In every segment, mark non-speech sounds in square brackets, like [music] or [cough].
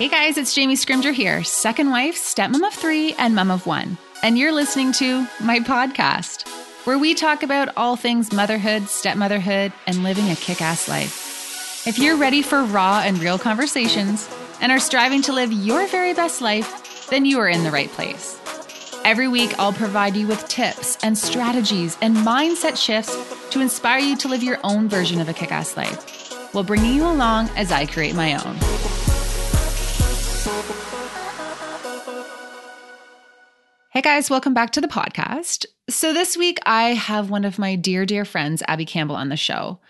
Hey guys, it's Jamie Scrimgeour here, second wife, stepmom of three, and mom of one. And you're listening to my podcast, where we talk about all things motherhood, stepmotherhood, and living a kick ass life. If you're ready for raw and real conversations and are striving to live your very best life, then you are in the right place. Every week, I'll provide you with tips and strategies and mindset shifts to inspire you to live your own version of a kick ass life while bringing you along as I create my own. Hey guys, welcome back to the podcast. So, this week I have one of my dear, dear friends, Abby Campbell, on the show.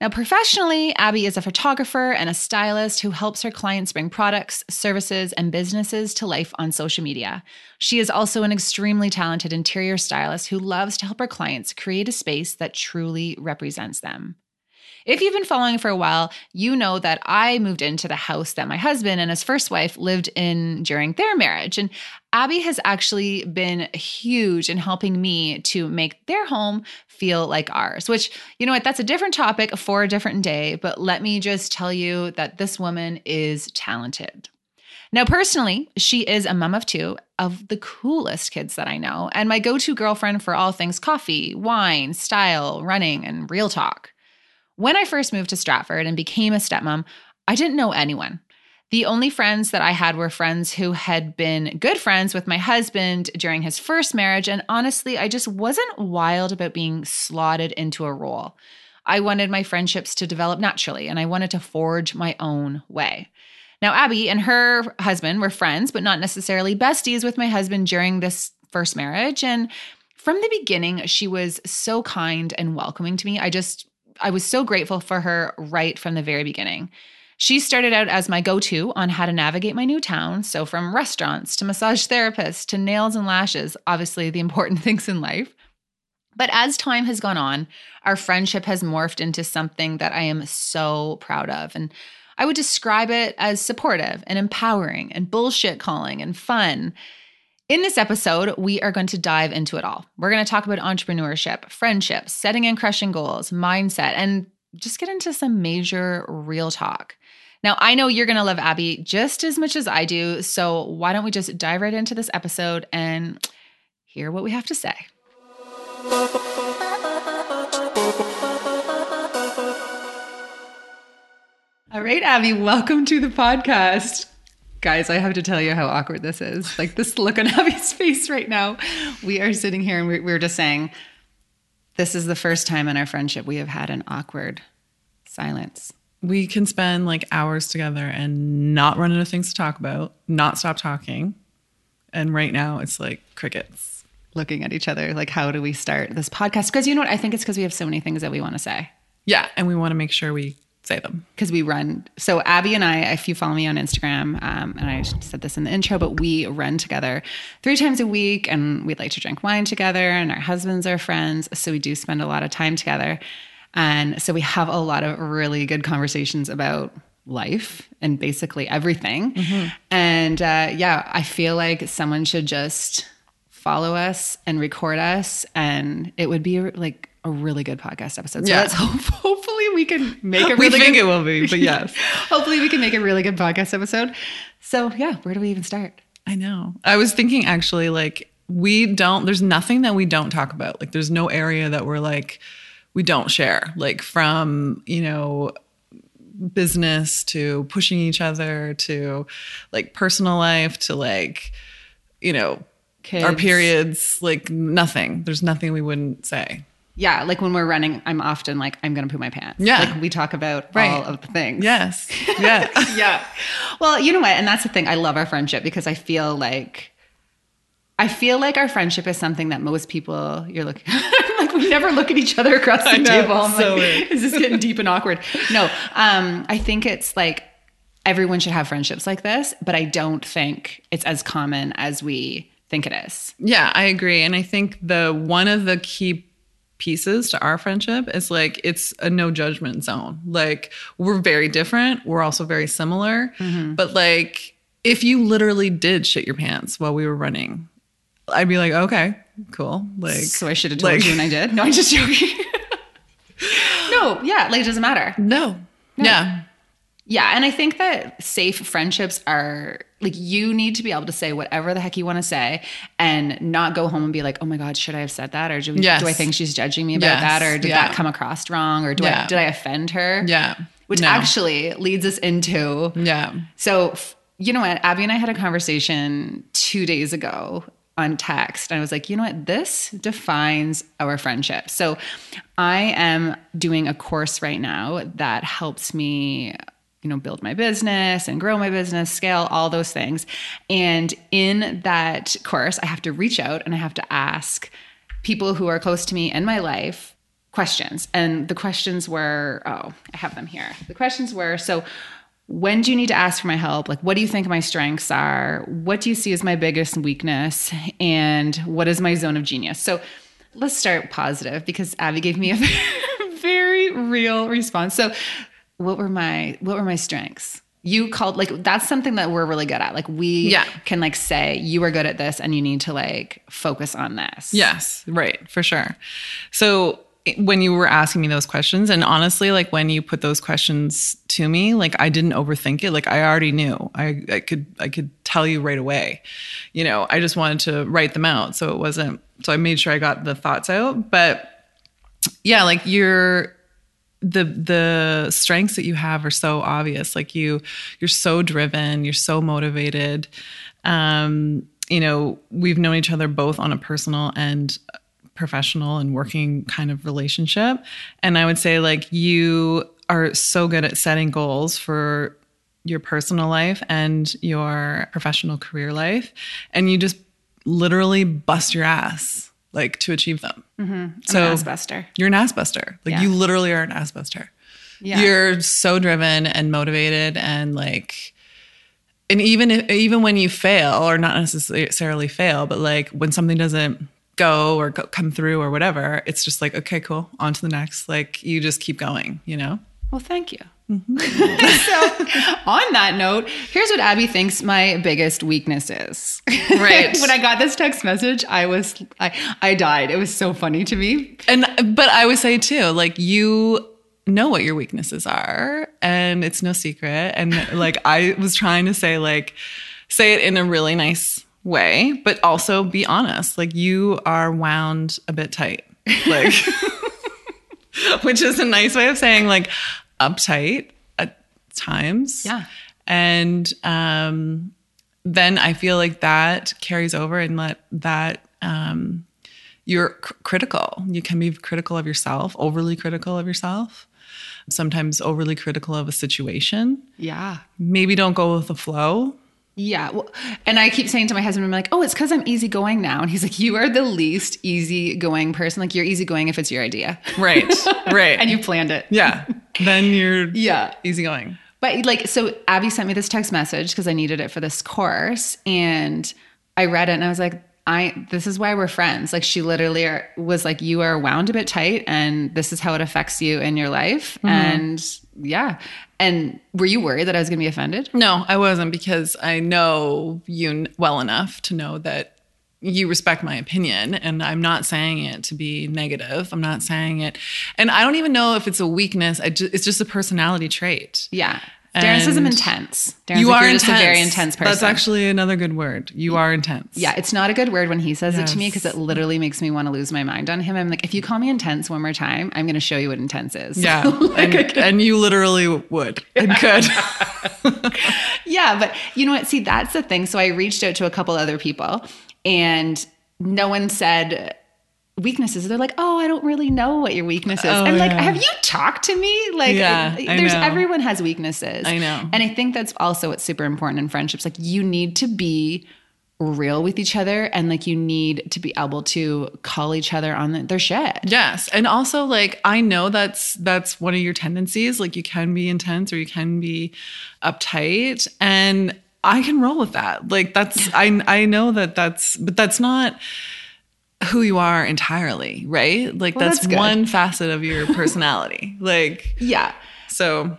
Now, professionally, Abby is a photographer and a stylist who helps her clients bring products, services, and businesses to life on social media. She is also an extremely talented interior stylist who loves to help her clients create a space that truly represents them. If you've been following for a while, you know that I moved into the house that my husband and his first wife lived in during their marriage. And Abby has actually been huge in helping me to make their home feel like ours, which, you know what, that's a different topic for a different day. But let me just tell you that this woman is talented. Now, personally, she is a mom of two of the coolest kids that I know, and my go to girlfriend for all things coffee, wine, style, running, and real talk. When I first moved to Stratford and became a stepmom, I didn't know anyone. The only friends that I had were friends who had been good friends with my husband during his first marriage. And honestly, I just wasn't wild about being slotted into a role. I wanted my friendships to develop naturally and I wanted to forge my own way. Now, Abby and her husband were friends, but not necessarily besties with my husband during this first marriage. And from the beginning, she was so kind and welcoming to me. I just I was so grateful for her right from the very beginning. She started out as my go to on how to navigate my new town. So, from restaurants to massage therapists to nails and lashes, obviously the important [laughs] things in life. But as time has gone on, our friendship has morphed into something that I am so proud of. And I would describe it as supportive and empowering and bullshit calling and fun. In this episode, we are going to dive into it all. We're going to talk about entrepreneurship, friendships, setting and crushing goals, mindset, and just get into some major real talk. Now, I know you're going to love Abby just as much as I do. So, why don't we just dive right into this episode and hear what we have to say? All right, Abby, welcome to the podcast. Guys, I have to tell you how awkward this is. Like this look on [laughs] Abby's face right now. We are sitting here and we're, we're just saying, this is the first time in our friendship we have had an awkward silence. We can spend like hours together and not run into things to talk about, not stop talking. And right now it's like crickets. Looking at each other, like, how do we start this podcast? Because you know what? I think it's because we have so many things that we want to say. Yeah. And we want to make sure we say them because we run. So Abby and I, if you follow me on Instagram, um, and I said this in the intro, but we run together three times a week, and we like to drink wine together, and our husbands are friends, so we do spend a lot of time together, and so we have a lot of really good conversations about life and basically everything. Mm-hmm. And uh, yeah, I feel like someone should just follow us and record us, and it would be like a really good podcast episode. So yeah. let's [laughs] hope, hopefully we can make a [laughs] really we think good, it will be, but [laughs] yes. hopefully we can make a really good podcast episode. So yeah, where do we even start? I know. I was thinking actually like we don't there's nothing that we don't talk about. Like there's no area that we're like we don't share. Like from, you know, business to pushing each other to like personal life to like you know Kids. our periods like nothing there's nothing we wouldn't say yeah, like when we're running, I'm often like, I'm going to poo my pants. Yeah. Like we talk about right. all of the things. Yes. [laughs] Yeah. yeah. Well, you know what? And that's the thing. I love our friendship because I feel like, I feel like our friendship is something that most people you're looking [laughs] like we never look at each other across [laughs] the know, table. I'm so like, weird. is this getting deep and awkward? No. Um, I think it's like everyone should have friendships like this, but I don't think it's as common as we think it is. Yeah, I agree. And I think the one of the key pieces to our friendship is like it's a no judgment zone. Like we're very different, we're also very similar, mm-hmm. but like if you literally did shit your pants while we were running, I'd be like, okay, cool. Like so I should have told like, you and I did. No, I'm just joking. [laughs] no, yeah, like it doesn't matter. No. no. Yeah. Yeah, and I think that safe friendships are like you need to be able to say whatever the heck you want to say and not go home and be like, "Oh my god, should I have said that or do, Yes. do I think she's judging me about Yes, that or did yeah. that come across wrong or do Yeah. I did I offend her?" Yeah. Which No. actually leads us into Yeah. so, you know what? Abby and I had a conversation two days ago on text. And I was like, you know what? This defines our friendship. So, I am doing a course right now that helps me. You know, build my business and grow my business, scale, all those things. And in that course, I have to reach out and I have to ask people who are close to me in my life questions. And the questions were, oh, I have them here. The questions were, so when do you need to ask for my help? Like, what do you think my strengths are? What do you see as my biggest weakness? And what is my zone of genius? So let's start positive because Abby gave me a [laughs] very real response. So what were my what were my strengths? You called like that's something that we're really good at. Like we Yeah. can like say you are good at this and you need to like focus on this. Yes, right, for sure. So when you were asking me those questions, and honestly, like when you put those questions to me, like I didn't overthink it. Like I already knew. I, I could I could tell you right away. You know, I just wanted to write them out. So it wasn't so I made sure I got the thoughts out. But yeah, like you're the the strengths that you have are so obvious. Like you you're so driven you're so motivated. Um you know we've known each other both on a personal and professional and working kind of relationship. And i would say like you are so good at setting goals for your personal life and your professional career life. And you just literally bust your ass like to achieve them So I'm an you're an ass buster. Like Yeah. you literally are an ass buster. Yeah. You're so driven and motivated and like and even if, even when you fail or not necessarily fail, but like when something doesn't go or go, come through or whatever, it's just like okay, cool, on to the next. Like you just keep going, you know? Well, thank you. Mm-hmm. [laughs] so, on that note, here's what Abby thinks my biggest weakness is. Right. [laughs] when I got this text message, I was I I died. It was so funny to me. And but I would say too, like you know what your weaknesses are and it's no secret and like I was trying to say like say it in a really nice way, but also be honest. Like you are wound a bit tight. Like [laughs] which is a nice way of saying like uptight at times. Yeah. And um then I feel like that carries over and let that um you're c- critical. You can be critical of yourself, overly critical of yourself, sometimes overly critical of a situation. Yeah. Maybe don't go with the flow. Yeah. Well, and I keep saying to my husband, I'm like, oh, it's because I'm easygoing now. And he's like, you are the least easygoing person. Like, you're easygoing if it's your idea. Right. [laughs] right. And you planned it. yeah. [laughs] Then you're Yeah. easygoing. But like, so Abby sent me this text message because I needed it for this course, and I read it and I was like, I this is why we're friends. Like, she literally are, was like, you are wound a bit tight, and this is how it affects you in your life. Mm-hmm. And yeah, and were you worried that I was going to be offended? No, I wasn't because I know you well enough to know that you respect my opinion and I'm not saying it to be negative. I'm not saying it. And I don't even know if it's a weakness. It's just a personality trait. Yeah. Darren says I'm intense. Darren's you like, are intense. just a very intense person. That's actually another good word. You are intense. Yeah, it's not a good word when he says it to me because it literally makes me want to lose my mind on him. I'm like, if you call me intense one more time, I'm going to show you what intense is. Yeah. [laughs] and, and you literally would and could. [laughs] yeah, but you know what? See, that's the thing. So I reached out to a couple other people and no one said weaknesses. They're like, oh, I don't really know what your weakness is. Oh, I'm like, yeah. have you talked to me? Like, Yeah, I there's everyone has weaknesses. I know. And I think that's also what's super important in friendships. Like, you need to be real with each other and like you need to be able to call each other on the, their shit. Yes. And also like I know that's that's one of your tendencies. Like you can be intense or you can be uptight and I can roll with that. Like that's I I know that that's but that's not who you are entirely, right? Like Well, that's, that's one facet of your personality. [laughs] like Yeah. so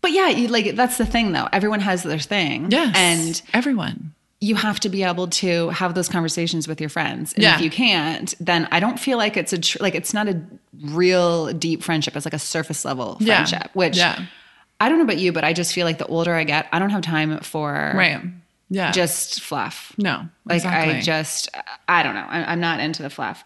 But yeah, you, like that's the thing though. Everyone has their thing. yes. And everyone. you have to be able to have those conversations with your friends. And Yeah. if you can't, then I don't feel like it's a tr- like it's not a real deep friendship. It's like a surface level Yeah. friendship, which Yeah. I don't know about you, but I just feel like the older I get, I don't have time for Right. Yeah. just fluff. no. Like I just, I don't know. I'm not into the fluff.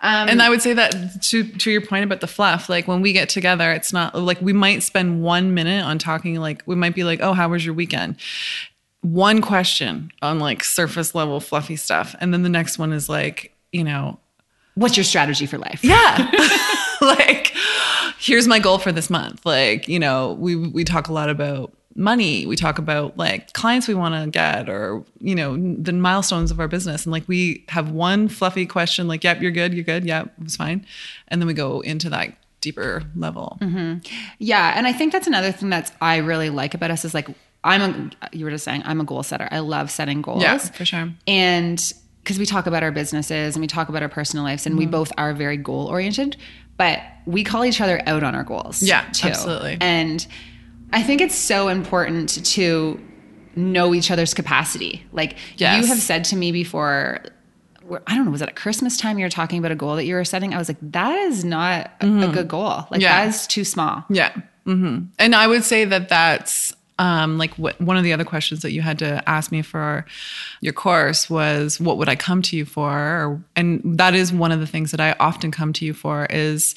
Um, And I would say that to to your point about the fluff, like when we get together, it's not like we might spend one minute on talking. Like we might be like, "Oh, how was your weekend?" One question on like surface level fluffy stuff, and then the next one is like, you know, what's your strategy for life? yeah, [laughs] like here's my goal for this month. Like you know, we we talk a lot about money. We talk about like clients we want to get, or you know, the milestones of our business, and like we have one fluffy question, like, "Yep, you're good, you're good, yep, it was fine," and then we go into that deeper level. Yeah, and I think that's another thing that's I really like about us is like I'm a you were just saying I'm a goal setter. I love setting goals. Yeah, for sure. And because we talk about our businesses and we talk about our personal lives and we Mm-hmm. both are very goal oriented, but we call each other out on our goals. Yeah, too. absolutely. And I think it's so important to know each other's capacity. Like Yes. you have said to me before, I don't know, was it at Christmas time you were talking about a goal that you were setting? I was like, that is not a- a good goal. Like Mm-hmm. Yeah. that is too small. Yeah. hmm And I would say that that's um, like what one of the other questions that you had to ask me for your course was, what would I come to you for? Or, and that is one of the things that I often come to you for is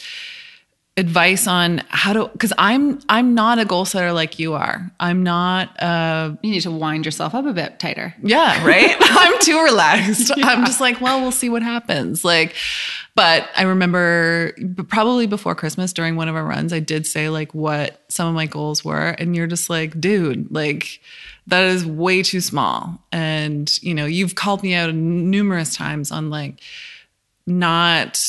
advice on how to because i'm i'm not a goal setter like you are i'm not uh You need to wind yourself up a bit tighter. yeah, right? [laughs] I'm too relaxed. [laughs] I'm just like, well, we'll see what happens. Like, but I remember probably before Christmas during one of our runs, I did say like what some of my goals were. And you're just like, dude, like, that is way too small. And, you know, you've called me out numerous times on like not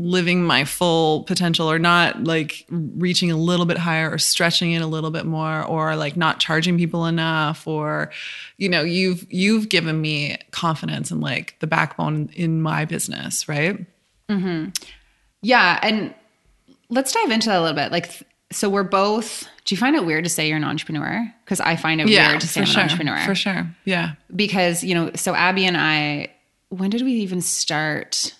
living my full potential or not like reaching a little bit higher or stretching it a little bit more or like not charging people enough or you know you've you've given me confidence and like the backbone in my business right mm-hmm. Yeah, and let's dive into that a little bit. Like, so we're both. Do you find it weird to say you're an entrepreneur? Because I find it weird to say I'm sure an entrepreneur. for sure yeah Because you know, so Abby and I. When did we even start?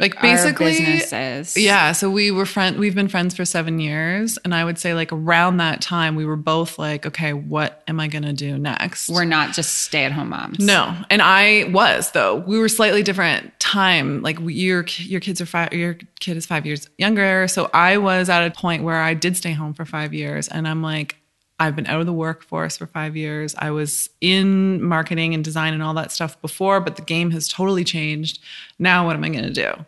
Like basically businesses. yeah so we were friend we've been friends for seven years and i would say like around that time we were both like okay what am i gonna do next we're not just stay-at-home moms. No, and I was though. We were slightly different time. Like your your kids are five. Your kid is five years younger. So I was at a point where I did stay home for five years, and I'm like, I've been out of the workforce for five years. I was in marketing and design and all that stuff before, but the game has totally changed. Now, what am I going to do?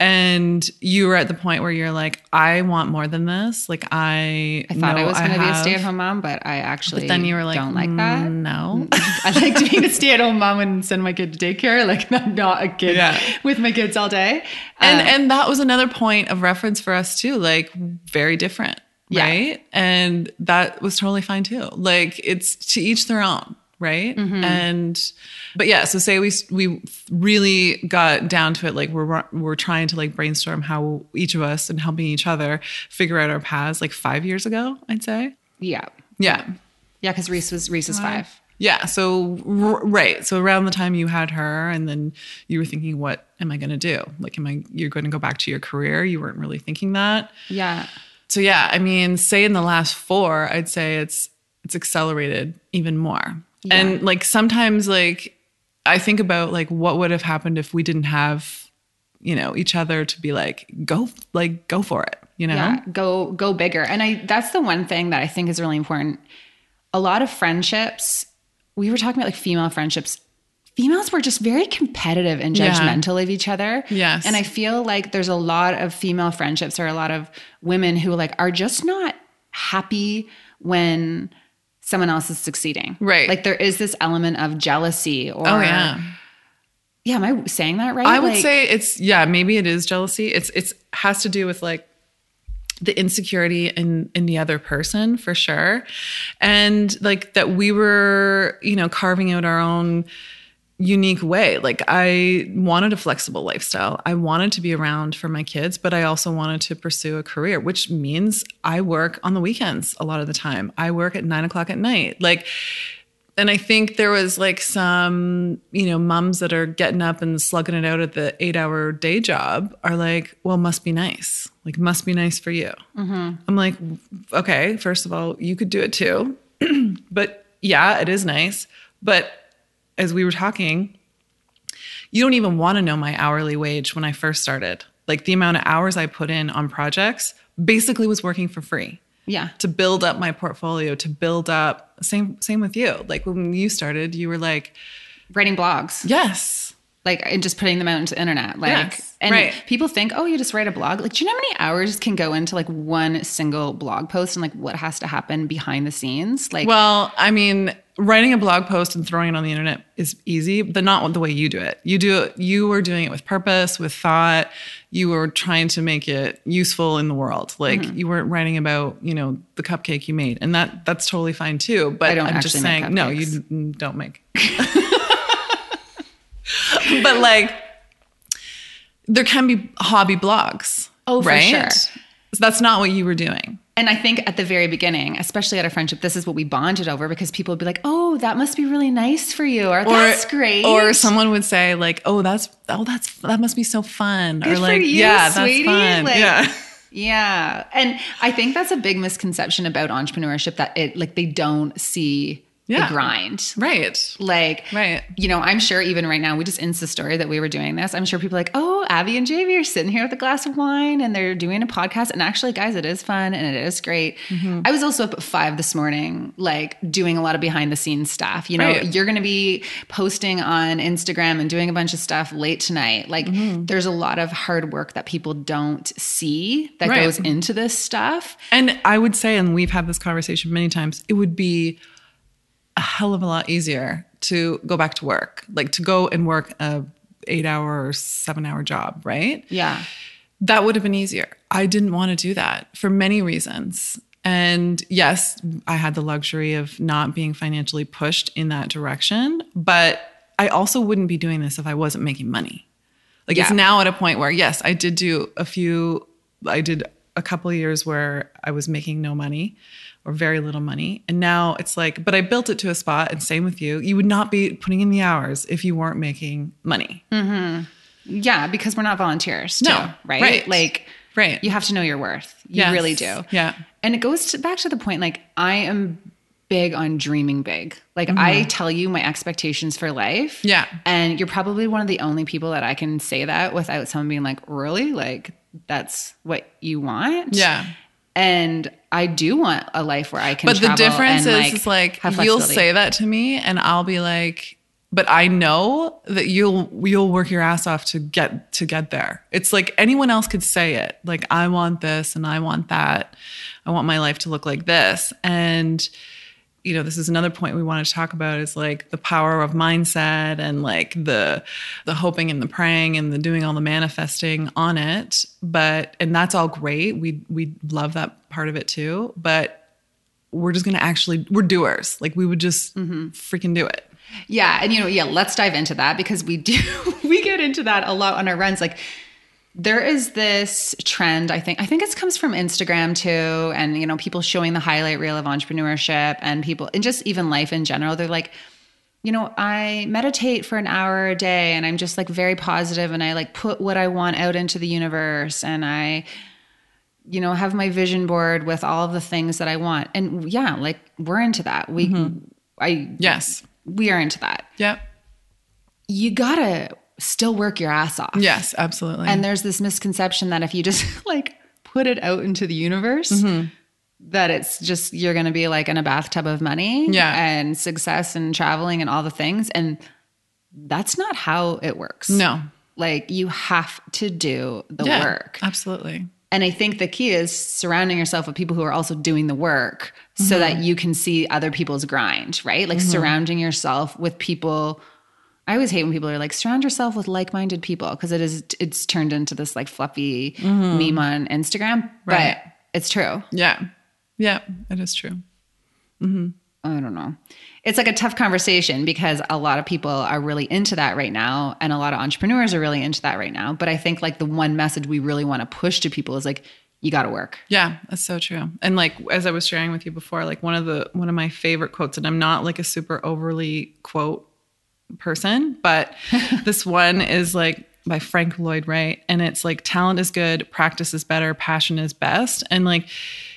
And you were at the point where you're like, I want more than this. Like I, I thought I was going to be a stay-at-home mom, but I actually But then you were like, don't like that. "Mm, No. [laughs] I like to be a stay-at-home mom and send my kid to daycare. [laughs] Like I'm not a kid Yeah. with my kids all day. and Uh, and that was another point of reference for us too like very different Yeah. right and that was totally fine too like it's to each their own right Mm-hmm. and but yeah so say we we really got down to it like we're we're trying to like brainstorm how each of us and helping each other figure out our paths like 5 years ago i'd say yeah, yeah yeah, because Reese was Reese is five. yeah. So, right. So, around the time you had her, and then you were thinking, what am I going to do? Like, am I, you're going to go back to your career? You weren't really thinking that. Yeah, So, yeah, I mean, say in the last four, I'd say it's, it's accelerated even more. And like sometimes, like, I think about like what would have happened if we didn't have, you know, each other to be like, go, like, go for it, you know? yeah, go go bigger. And I that's the one thing that I think is really important. A lot of friendships, we were talking about like female friendships. Females were just very competitive and Yeah. judgmental of each other. Yes. And I feel like there's a lot of female friendships or a lot of women who like are just not happy when someone else is succeeding. Right. Like there is this element of jealousy or Oh, yeah. Yeah, am I saying that right? I would Like- say it's yeah, maybe it is jealousy. It's it's has to do with like the insecurity in in the other person for sure. And like that we were, you know, carving out our own unique way. Like I wanted a flexible lifestyle. I wanted to be around for my kids, but I also wanted to pursue a career, which means I work on the weekends a lot of the time. I work at nine o'clock at night. Like and I think there was like some, you know, moms that are getting up and slugging it out at the eight hour day job are like, well, must be nice. Like, must be nice for you. Mm-hmm. I'm like, okay, first of all, you could do it too. [clears throat] but yeah, it is nice. But as we were talking, you don't even want to know my hourly wage when I first started. Like, the amount of hours I put in on projects basically was working for free Yeah. to build up my portfolio to build up same same with you like when you started you were like Writing blogs. yes like and just putting them out into the internet like Yes, and right. people think oh you just write a blog like do you know how many hours can go into like one single blog post and like what has to happen behind the scenes like well i mean writing a blog post and throwing it on the internet is easy but not the way you do it. You do it you were doing it with purpose with thought. You were trying to make it useful in the world. Like Mm-hmm. you weren't writing about you know the cupcake you made. And that that's totally fine too but i'm just saying no you don't make. [laughs] But like there can be hobby blogs Oh, for right? sure. so that's not what you were doing and i think at the very beginning especially at a friendship this is what we bonded over because people would be like oh that must be really nice for you or that's great Or someone would say like, "Oh, that's oh, that's that must be so fun." Good or for like, you, "Yeah, sweetie." that's fun." Like- yeah. yeah and i think that's a big misconception about entrepreneurship that it like they don't see Yeah. the grind Right. Like, Right. you know, I'm sure even right now, we just Insta story that we were doing this. I'm sure people are like, oh, Abby and JV are sitting here with a glass of wine and they're doing a podcast. And actually, guys, it is fun and it is great. Mm-hmm. I was also up at five this morning, like doing a lot of behind the scenes stuff. You know, Right. you're going to be posting on Instagram and doing a bunch of stuff late tonight. Like, Mm-hmm. there's a lot of hard work that people don't see that Right. goes into this stuff. And I would say, and we've had this conversation many times, it would be a hell of a lot easier to go back to work, like to go and work a eight hour or seven hour job, right? Yeah. That would have been easier. I didn't want to do that for many reasons. And yes, I had the luxury of not being financially pushed in that direction, but I also wouldn't be doing this if I wasn't making money. Like it's now at a point where yes, I did do a few I did a couple of years where I was making no money or very little money. And now it's like, but I built it to a spot and same with you. You would not be putting in the hours if you weren't making money. Yeah. Because we're not volunteers, too, No. right? Right. Like, Right. you have to know your worth. You Yes. really do. Yeah. And it goes to, back to the point like, I am big on dreaming big. Like, I tell you my expectations for life. Mm-hmm. Yeah. And you're probably one of the only people that I can say that without someone being like, really? Like, that's what you want? Yeah. And I do want a life where I can But the difference and, is, is like you'll say that to me, and I'll be like, but I know that you'll you'll work your ass off to get to get there. It's like anyone else could say it, like I want this and I want that. I want my life to look like this, and you know this is another point we want to talk about is like the power of mindset and like the the hoping and the praying and the doing all the manifesting on it. But and that's all great. We we love that part of it too. But we're just gonna actually we're doers. Like we would just mm-hmm. freaking do it. Yeah, and you know, yeah, let's dive into that because we do [laughs] we get into that a lot on our runs. Like there is this trend, I think I think it comes from Instagram too, and you know, people showing the highlight reel of entrepreneurship and people and just even life in general. They're like, you know, I meditate for an hour a day and I'm just like very positive and I like put what I want out into the universe and I you know, have my vision board with all of the things that I want. And yeah, like we're into that. We mm-hmm. I yes we are into that yep you gotta still work your ass off. yes absolutely And there's this misconception that if you just [laughs] like put it out into the universe, Mm-hmm. that it's just you're gonna be like in a bathtub of money Yeah. and success and traveling and all the things. And that's not how it works. no Like you have to do the yeah work. absolutely And I think the key is surrounding yourself with people who are also doing the work Mm-hmm. so that you can see other people's grind, right? Like surrounding yourself with people. I always hate when people are like, surround yourself with like minded people because it is, it's turned into this like fluffy meme on Instagram, Mm-hmm. Right. but it's true. yeah yeah it is true I don't know. It's like a tough conversation because a lot of people are really into that right now. And a lot of entrepreneurs are really into that right now. But I think like the one message we really want to push to people is like, you got to work. Yeah, that's so true. And like as I was sharing with you before, like one of the one of my favorite quotes, and I'm not like a super overly quote person, but [laughs] this one is like by Frank Lloyd Wright, and it's like talent is good, practice is better, passion is best, and like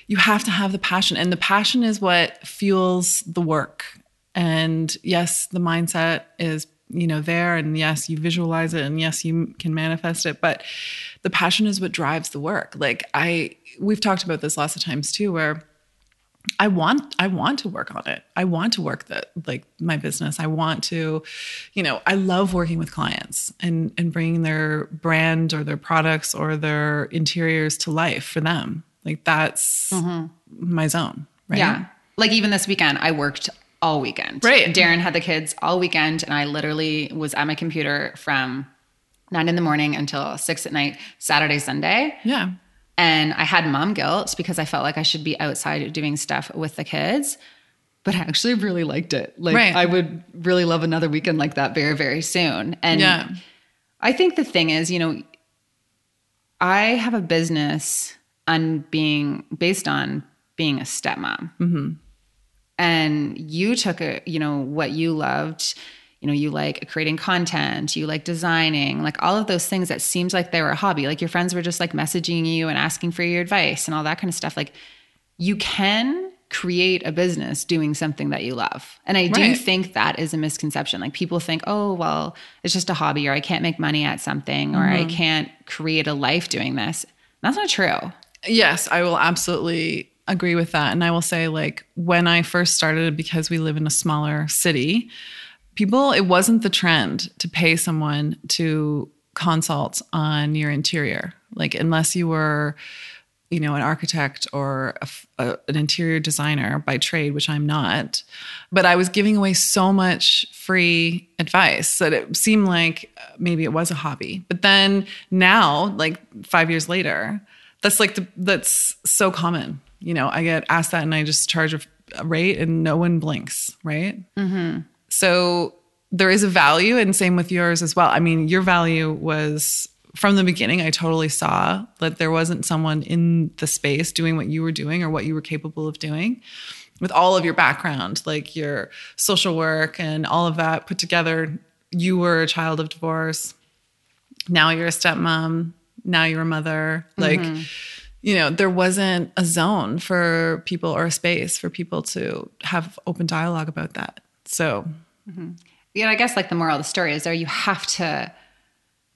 you have to have the passion, and the passion is what fuels the work. And yes, the mindset is you know there and yes you visualize it and yes you can manifest it but the passion is what drives the work like i we've talked about this lots of times too where I want I want to work on it. I want to work the like my business. I want to, you know, I love working with clients and and bringing their brand or their products or their interiors to life for them. Like that's mm-hmm. my zone, right? Yeah. Like even this weekend I worked all weekend. Right. Darren had the kids all weekend, and I literally was at my computer from nine in the morning until six at night, Saturday, Sunday. Yeah. And I had mom guilt because I felt like I should be outside doing stuff with the kids. But I actually really liked it. Like right. I would really love another weekend like that very, very soon. And yeah. I think the thing is, you know, I have a business on being based on being a stepmom. Mm-hmm and you took a you know what you loved you know you like creating content you like designing like all of those things that seems like they were a hobby. Like your friends were just like messaging you and asking for your advice and all that kind of stuff. Like you can create a business doing something that you love. And i do think that is a misconception. Like people think oh well it's just a hobby or i can't make money at something or mm-hmm. i can't create a life doing this. That's not true. Yes i will absolutely agree with that. And I will say, like, when I first started, because we live in a smaller city, people, it wasn't the trend to pay someone to consult on your interior. Like, unless you were, you know, an architect or a, a, an interior designer by trade, which I'm not. But I was giving away so much free advice that it seemed like maybe it was a hobby. But then now, like five years later, that's like the, that's so common you know, I get asked that and I just charge a, a rate and no one blinks, right? Mm-hmm. So there is a value, and same with yours as well. I mean, your value was from the beginning, I totally saw that there wasn't someone in the space doing what you were doing or what you were capable of doing with all of your background, like your social work and all of that put together. You were a child of divorce. Now you're a stepmom. Now you're a mother. Like, mm-hmm you know, there wasn't a zone for people or a space for people to have open dialogue about that. So, mm-hmm. yeah, I guess like the moral of the story is there you have to,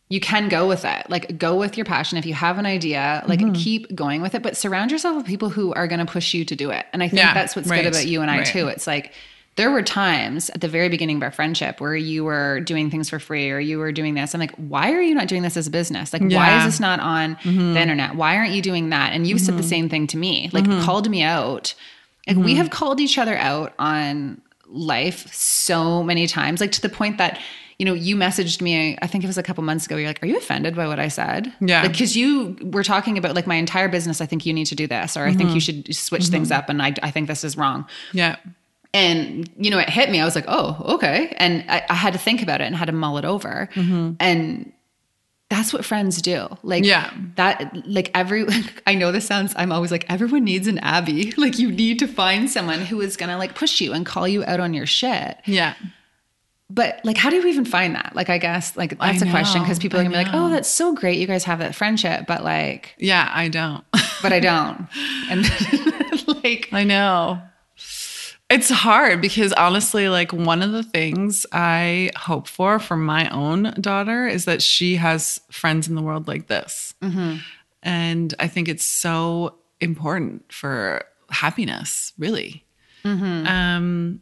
you can go with it. Like go with your passion. If you have an idea, like mm-hmm. keep going with it, but surround yourself with people who are going to push you to do it. And I think yeah, that's what's right. good about you and I right. too. It's like, there were times at the very beginning of our friendship where you were doing things for free or you were doing this. I'm like, why are you not doing this as a business? Like, yeah. why is this not on mm-hmm. the internet? Why aren't you doing that? And you mm-hmm. said the mm-hmm. same thing to me, like mm-hmm. called me out. Like we mm-hmm. have called each other out on life so many times, like to the point that you know, you messaged me, I think it was a couple months ago. You're like, are you offended by what I said? Yeah. Like, cause you were talking about like my entire business. I think you need to do this, or I think you should switch mm-hmm. things up. And I, I think this is wrong. Yeah. And, you know, it hit me. I was like, oh, okay. And I, I had to think about it and had to mull it over. Mm-hmm. And that's what friends do. Like, yeah, that, like, every, [laughs] I know this sounds, I'm always like, everyone needs an Abby. [laughs] Like, you need to find someone who is going to like push you and call you out on your shit. Yeah. But like, how do you even find that? Like, I guess like that's a question because people are gonna be like, "Oh, that's so great, you guys have that friendship," but like, yeah, I don't. but I don't, [laughs] and like, I know. It's hard because honestly, like one of the things I hope for for my own daughter is that she has friends in the world like this. Mm-hmm. And I think it's so important for happiness, really. Mm-hmm. Um,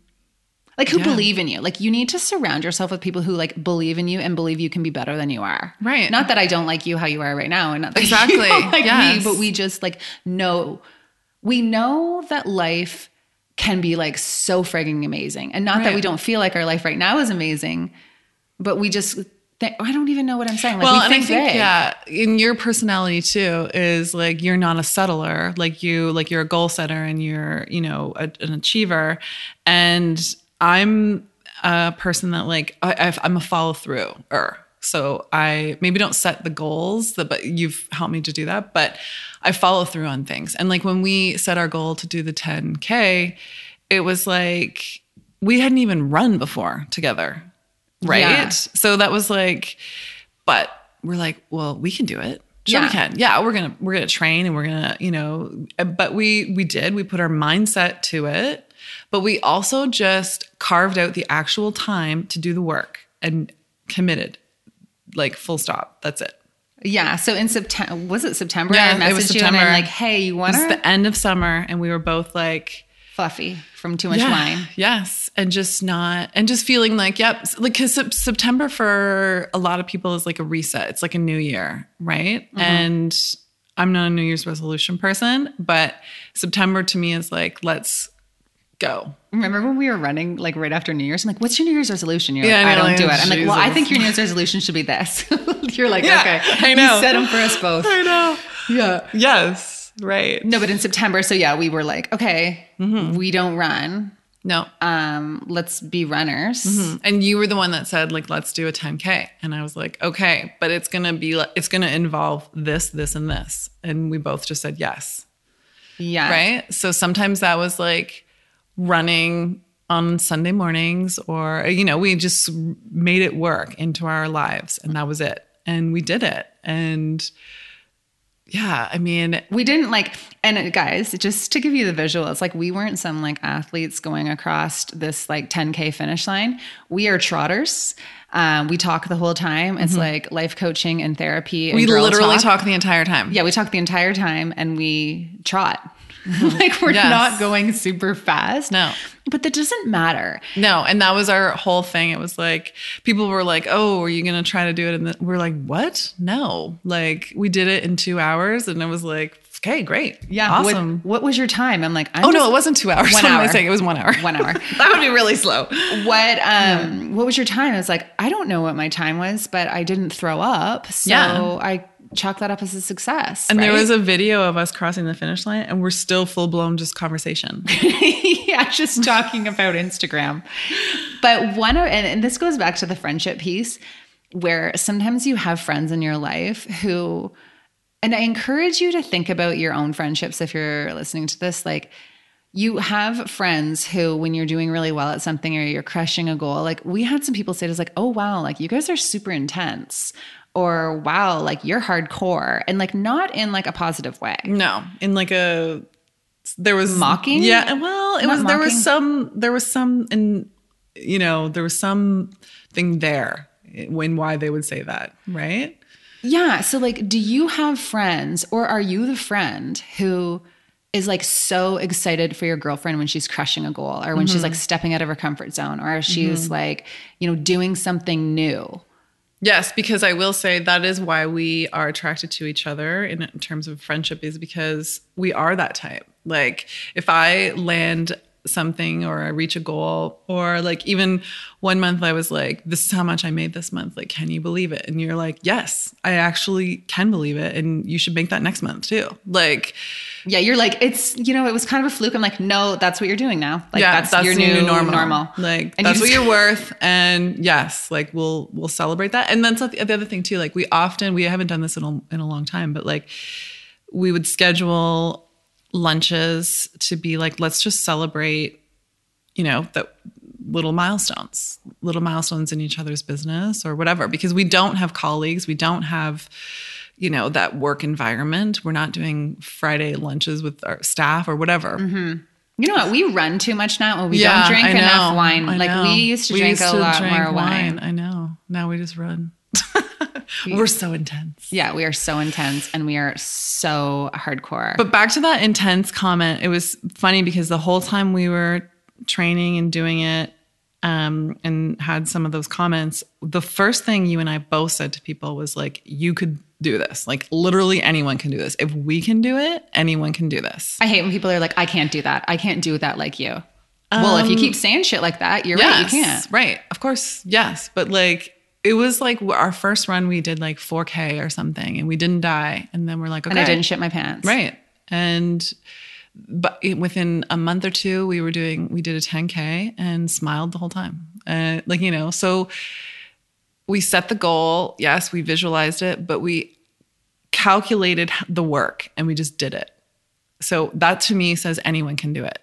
like who yeah. believe in you. Like you need to surround yourself with people who like believe in you and believe you can be better than you are. Right. Not that I don't like you how you are right now, and not that [laughs] exactly you like yes. me, but we just like know we know that life can be like so frigging amazing. And not right. that we don't feel like our life right now is amazing, but we just think, I don't even know what I'm saying. Like, well, we and I think big. yeah, in your personality too is like you're not a settler. Like you, like you're a goal setter and you're you know a, an achiever. And I'm a person that like I, I'm a follow through. So I maybe don't set the goals, but you've helped me to do that. But I follow through on things. And like when we set our goal to do the 10K, it was like we hadn't even run before together. Right. Yeah. So that was like, but we're like, well, we can do it. Sure Yeah. we can. Yeah, we're gonna we're gonna train and we're gonna, you know, but we we did, we put our mindset to it, but we also just carved out the actual time to do the work and committed. Like full stop. That's it. Yeah. So in September, was it September? Yeah, I it messaged was you and I'm like, hey, you want was to? the end of summer and we were both like Fluffy from too much yeah, wine. Yes. And just not, and just feeling like, yep, like, cause September for a lot of people is like a reset. It's like a new year, right? Mm-hmm. And I'm not a New Year's resolution person, but September to me is like, let's go. Remember when we were running like right after New Year's? I'm like, what's your New Year's resolution? You're Yeah, like, I I, don't do it. I'm like, well, I think your New Year's resolution should be this. [laughs] You're like, Yeah, okay. I know. You set them for us both. [laughs] I know. Yeah. Yes. Right. No, but in September, so yeah, we were like, okay, Mm-hmm. we don't run. No. Um, let's be runners. And you were the one that said, like, let's do a 10K. And I was like, okay, but it's going to be, like, it's going to involve this, this, and this. And we both just said yes. Yeah. right? So sometimes that was like running on Sunday mornings, or, you know, we just made it work into our lives and that was it. And we did it. And yeah, I mean, We didn't like, and uh, guys, just to give you the visual, it's like we weren't some like athletes going across this like 10K finish line. We are trotters. Um, we talk the whole time. It's like life coaching and therapy. And Mm-hmm. we literally talk. talk the entire time. Yeah, we talk the entire time and we trot. [laughs] like we're Yes. not going super fast. No. But that doesn't matter. No, and that was our whole thing. It was like people were like, "Oh, are you going to try to do it?" And we're like, "What? No!" Like we did it in two hours, and it was like, "Okay, great, Yeah. awesome." What, was your time? I'm like, I'm oh no, it wasn't two hours. One What am I hour. saying? It was one hour. One hour. [laughs] that would be really slow. What um what was your time? I was like, I don't know what my time was, but I didn't throw up. So Yeah. I chalk that up as a success. And there was a video of us crossing the finish line, and we're still full blown just conversation. [laughs] yeah, just talking about Instagram. But one of, and, and this goes back to the friendship piece where sometimes you have friends in your life who, and I encourage you to think about your own friendships if you're listening to this. Like, you have friends who, when you're doing really well at something or you're crushing a goal, like we had some people say to us, like, oh, wow, like you guys are super intense. Or wow, like you're hardcore. And like not in like a positive way. No, in like a there was Mocking? Yeah, well, it Not was there was some there was some in you know there was some thing there when why they would say that, right? Yeah. So, like, do you have friends or are you the friend who is like so excited for your girlfriend when she's crushing a goal or when she's mm-hmm. like stepping out of her comfort zone or she's mm-hmm. like, you know, doing something new? Yes, because I will say that is why we are attracted to each other in, terms of friendship is because we are that type. Like if I land something or I reach a goal or like even one month I was like this is how much I made this month. Like can you believe it? And you're like yes I actually can believe it and you should make that next month too. Like Yeah. You're like, it's, you know, it was kind of a fluke. I'm like, no, that's what you're doing now. Like, yeah that's, your the new, normal. normal. like And that's you what you're worth and yes like we'll we'll celebrate that and that's the the other thing too like we often we haven't done this in a, in a long time but like we would schedule lunches to be like let's just celebrate you know that little milestones little milestones in each other's business or whatever because we don't have colleagues we don't have you know that work environment we're not doing friday lunches with our staff or whatever mm-hmm. You know what? We run too much now. and We Yeah, don't drink enough wine. I like know. we used to We drink used a to lot drink more wine. I know. Now we just run. [laughs] We're so intense. Yeah, we are so intense and we are so hardcore. But back to that intense comment, it was funny because the whole time we were training and doing it um, and had some of those comments, the first thing you and I both said to people was like, you could do this. Like literally anyone can do this. If we can do it, anyone can do this. I hate when people are like, I can't do that. I can't do that like you. well, if you keep saying shit like that, you're right. You can't. Right. Of course. Yes. But like, it was like our first run, we did like 4K or something and we didn't die. And then we're like, okay. And I didn't shit my pants. Right. And, but within a month or two, we were doing, we did a 10K and smiled the whole time. Uh, like, you know, so we set the goal. Yes, we visualized it, but we calculated the work and we just did it. So that to me says anyone can do it.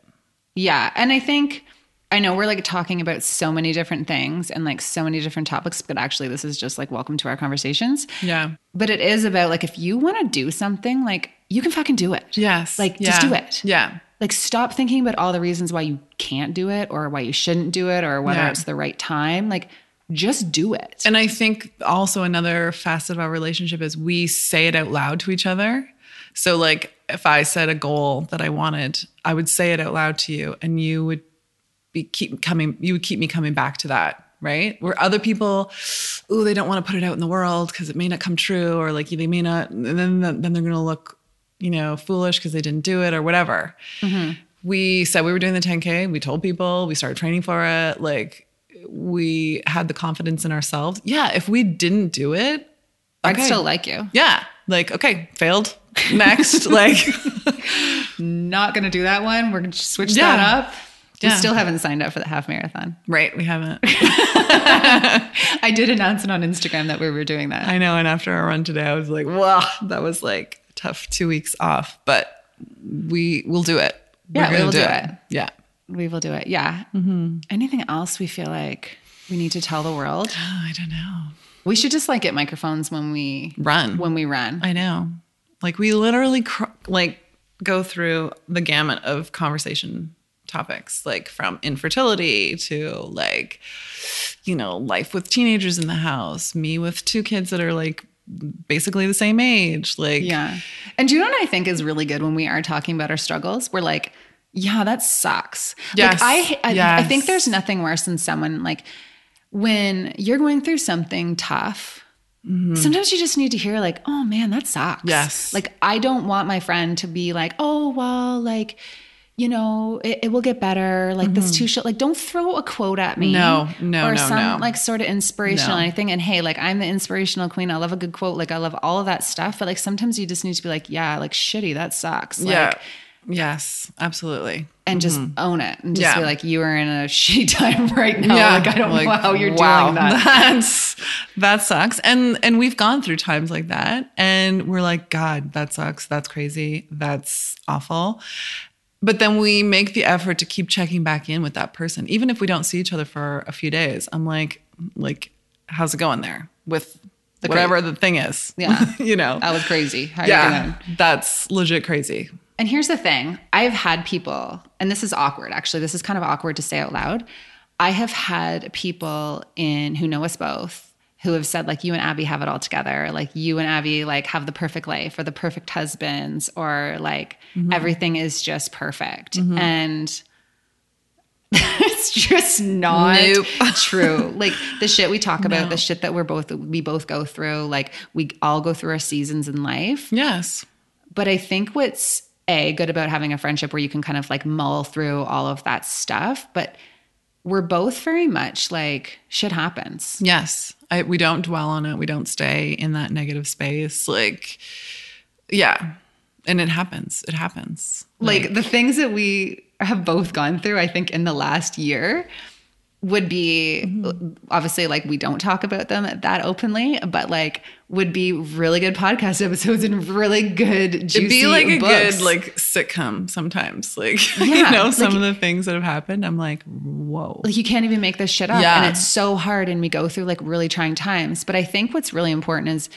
Yeah. And I think I know we're like talking about so many different things and like so many different topics, but actually this is just like welcome to our conversations. Yeah. But it is about like if you want to do something, like you can fucking do it. Yes. Like Yeah. just do it. Yeah. Like stop thinking about all the reasons why you can't do it or why you shouldn't do it or whether Yeah. it's the right time. Like just do it. And I think also another facet of our relationship is we say it out loud to each other. So like if I set a goal that I wanted, I would say it out loud to you and you would be keep coming you would keep me coming back to that, right? Where other people oh, they don't want to put it out in the world because it may not come true or like they may not and then then they're going to look, you know, foolish because they didn't do it or whatever. Mm-hmm. We said we were doing the 10K. We told people. We started training for it. Like we had the confidence in ourselves. Yeah, if we didn't do it, I'd still like you. yeah, like okay, failed. Next, [laughs] like Not going to do that one. We're going to switch Yeah. that up. We still haven't signed up for the half marathon. right, we haven't. [laughs] I did announce it on Instagram that we were doing that. I know. And after our run today, I was like, wow, that was like a tough two weeks off, but we will do it. We're Yeah, we will do it. Yeah. We will do it. Yeah. Mm-hmm. Anything else we feel like we need to tell the world? Oh, [sighs] I don't know. We should just like get microphones when we Run. when we run. I know. Like we literally cr- like go through the gamut of conversation topics, like from infertility to like, you know, life with teenagers in the house, me with two kids that are like basically the same age. Like, Yeah. And you know what I think is really good when we are talking about our struggles? We're like, yeah, that sucks. Yes. Like I, I, I think there's nothing worse than someone like when you're going through something tough. Sometimes you just need to hear like, oh man, that sucks. Mm-hmm. Yes. Like I don't want my friend to be like, oh well, like, you know, it, it will get better. Like this too short. Like don't throw a quote at me. Mm-hmm. No, no, or no, some no. like sort of inspirational No. anything. And hey, like I'm the inspirational queen. I love a good quote. Like I love all of that stuff. But like sometimes you just need to be like, yeah, like shitty, that sucks. Like, yeah. Yes, absolutely. And just own it and just Yeah. be like, you are in a [laughs] shitty time [laughs] right now. Yeah. Like I don't know how you're wow, doing that. [laughs] That's that sucks. And and we've gone through times like that and we're like, God, that sucks. That's crazy. That's awful. But then we make the effort to keep checking back in with that person. Even if we don't see each other for a few days. I'm like, like, how's it going there with The whatever the thing is? Yeah. [laughs] you know. That was crazy. How yeah. That's legit crazy. And here's the thing I've had people, and this is awkward actually, this is kind of awkward to say out loud. I have had people in who know us both who have said, like, you and Abby have it all together. Like, you and Abby, like, have the perfect life or the perfect husbands, or like, mm-hmm. everything is just perfect. Mm-hmm. And [laughs] it's just not Nope. [laughs] true. Like the shit we talk about, the shit that we're both we both go through, like we all go through our seasons in life. Yes. But I think what's a good about having a friendship where you can kind of like mull through all of that stuff, but we're both very much like shit happens. Yes. I, we don't dwell on it. We don't stay in that negative space. Like, yeah. And it happens. It happens. Like the things that we have both gone through, I think in the last year would be mm-hmm. obviously like we don't talk about them that openly, but like would be really good podcast [laughs] episodes and really good juicy It'd be like a good like sitcom sometimes. [laughs] Like, Yeah, you know, some like- of the things that have happened, I'm like, whoa. like you can't even make this shit up Yeah. and it's so hard and we go through like really trying times but i think what's really important is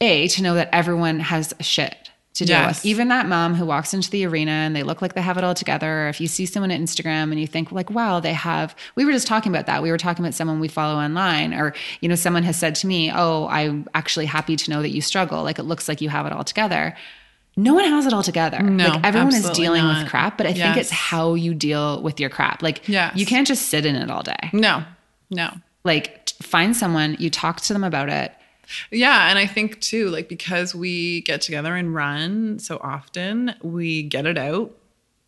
a to know that everyone has shit to deal Yes. with even that mom who walks into the arena and they look like they have it all together or if you see someone on instagram and you think like wow they have we were just talking about that we were talking about someone we follow online or you know someone has said to me oh i'm actually happy to know that you struggle like it looks like you have it all together no one has it all together. No, like everyone is dealing with crap, but I think it's how you deal with your crap. Like Yes. you can't just sit in it all day No, no. like find someone you talk to them about it Yeah. And I think too, like, because we get together and run so often, we get it out,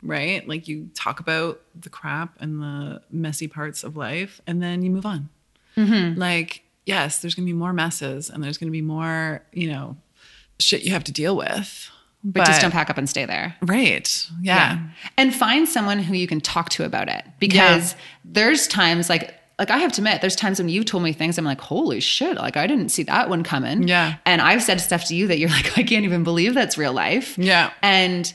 right? Like, you talk about the crap and the messy parts of life, and then you move on. Mm-hmm. Like, yes, there's going to be more messes and there's going to be more, you know, shit you have to deal with. but, just don't pack up and stay there Right. Yeah. and find someone who you can talk to about it because there's times like like I have to admit, there's times when you've told me things, I'm like, holy shit, like I didn't see that one coming. Yeah. And I've said stuff to you that you're [laughs] like, I can't even believe that's real life. Yeah. And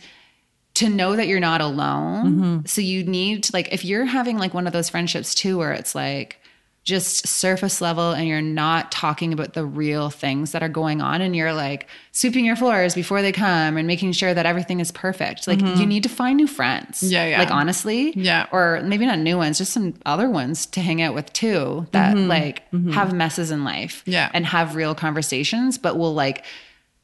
to know that you're not alone. Mm-hmm. So you need to, like, if you're having like one of those friendships too, where it's like, just surface level and you're not talking about the real things that are going on and you're like sweeping your floors before they come and making sure that everything is perfect like you need to find new friends Mm-hmm. Yeah, yeah. like honestly Yeah. or maybe not new ones just some other ones to hang out with too that like have messes in life Mm-hmm. Yeah. and have real conversations but will like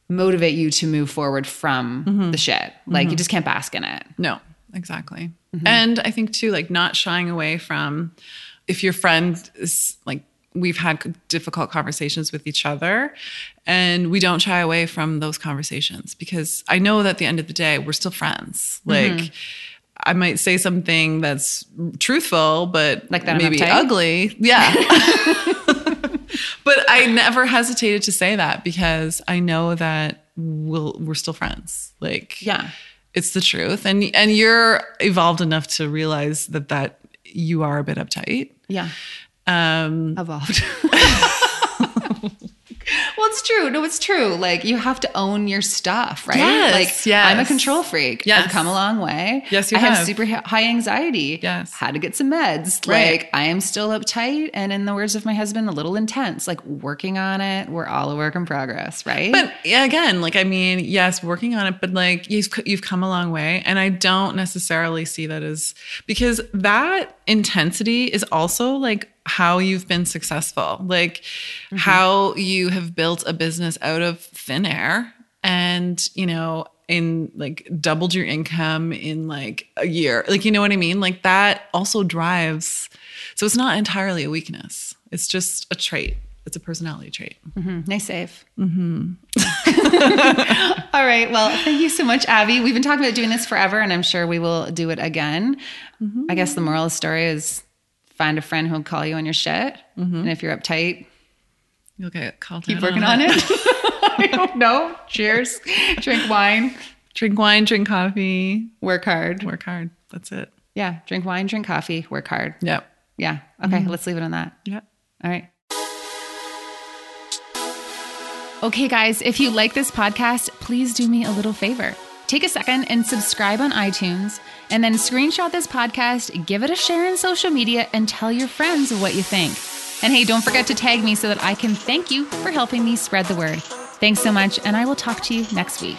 motivate you to move forward from Mm-hmm. the shit like you just can't bask in it No, exactly. And I think too, like not shying away from if your friend is like, we've had difficult conversations with each other and we don't shy away from those conversations because I know that at the end of the day, we're still friends. Mm-hmm. Like, I might say something that's truthful, but Like that maybe ugly. Yeah. [laughs] but I never hesitated to say that because I know that we'll, we're still friends. Like, yeah it's the truth and and you're evolved enough to realize that that you are a bit uptight yeah um evolved. [laughs] [laughs] well, it's true. No, it's true. Like you have to own your stuff, right? Yes, like yes. I'm a control freak. Yes. I've come a long way. Yes, you have. I have have. super high anxiety. Yes. Had to get some meds. Right. Like I am still uptight and in the words of my husband, a little intense. Like working on it. We're all a work in progress, right? but yeah, again like i mean yes working on it but like you've you've come a long way and i don't necessarily see that as because that intensity is also like how you've been successful like how you have built a business out of thin air and you know in like doubled your income in like a year like you know what i mean like that also drives so it's not entirely a weakness it's just a trait it's a personality trait Mhm. Nice save. Mm-hmm. [laughs] All right. Well, thank you so much, Abby. We've been talking about doing this forever, and I'm sure we will do it again. I guess the moral of the story is find a friend who'll call you on your shit. Mm-hmm. And if you're uptight, You'll get called keep working on it. [laughs] I don't know. Cheers. Drink wine. Drink wine, drink coffee, Work hard. work hard. That's it. Yeah. Drink wine, drink coffee, work hard. Yep. Yeah. Okay. Mm-hmm. Let's leave it on that. Yep. All right. Okay, guys, if you like this podcast, please do me a little favor. Take a second and subscribe on iTunes, and then screenshot this podcast, give it a share in social media, and tell your friends what you think. And hey, don't forget to tag me so that I can thank you for helping me spread the word. Thanks so much, and I will talk to you next week.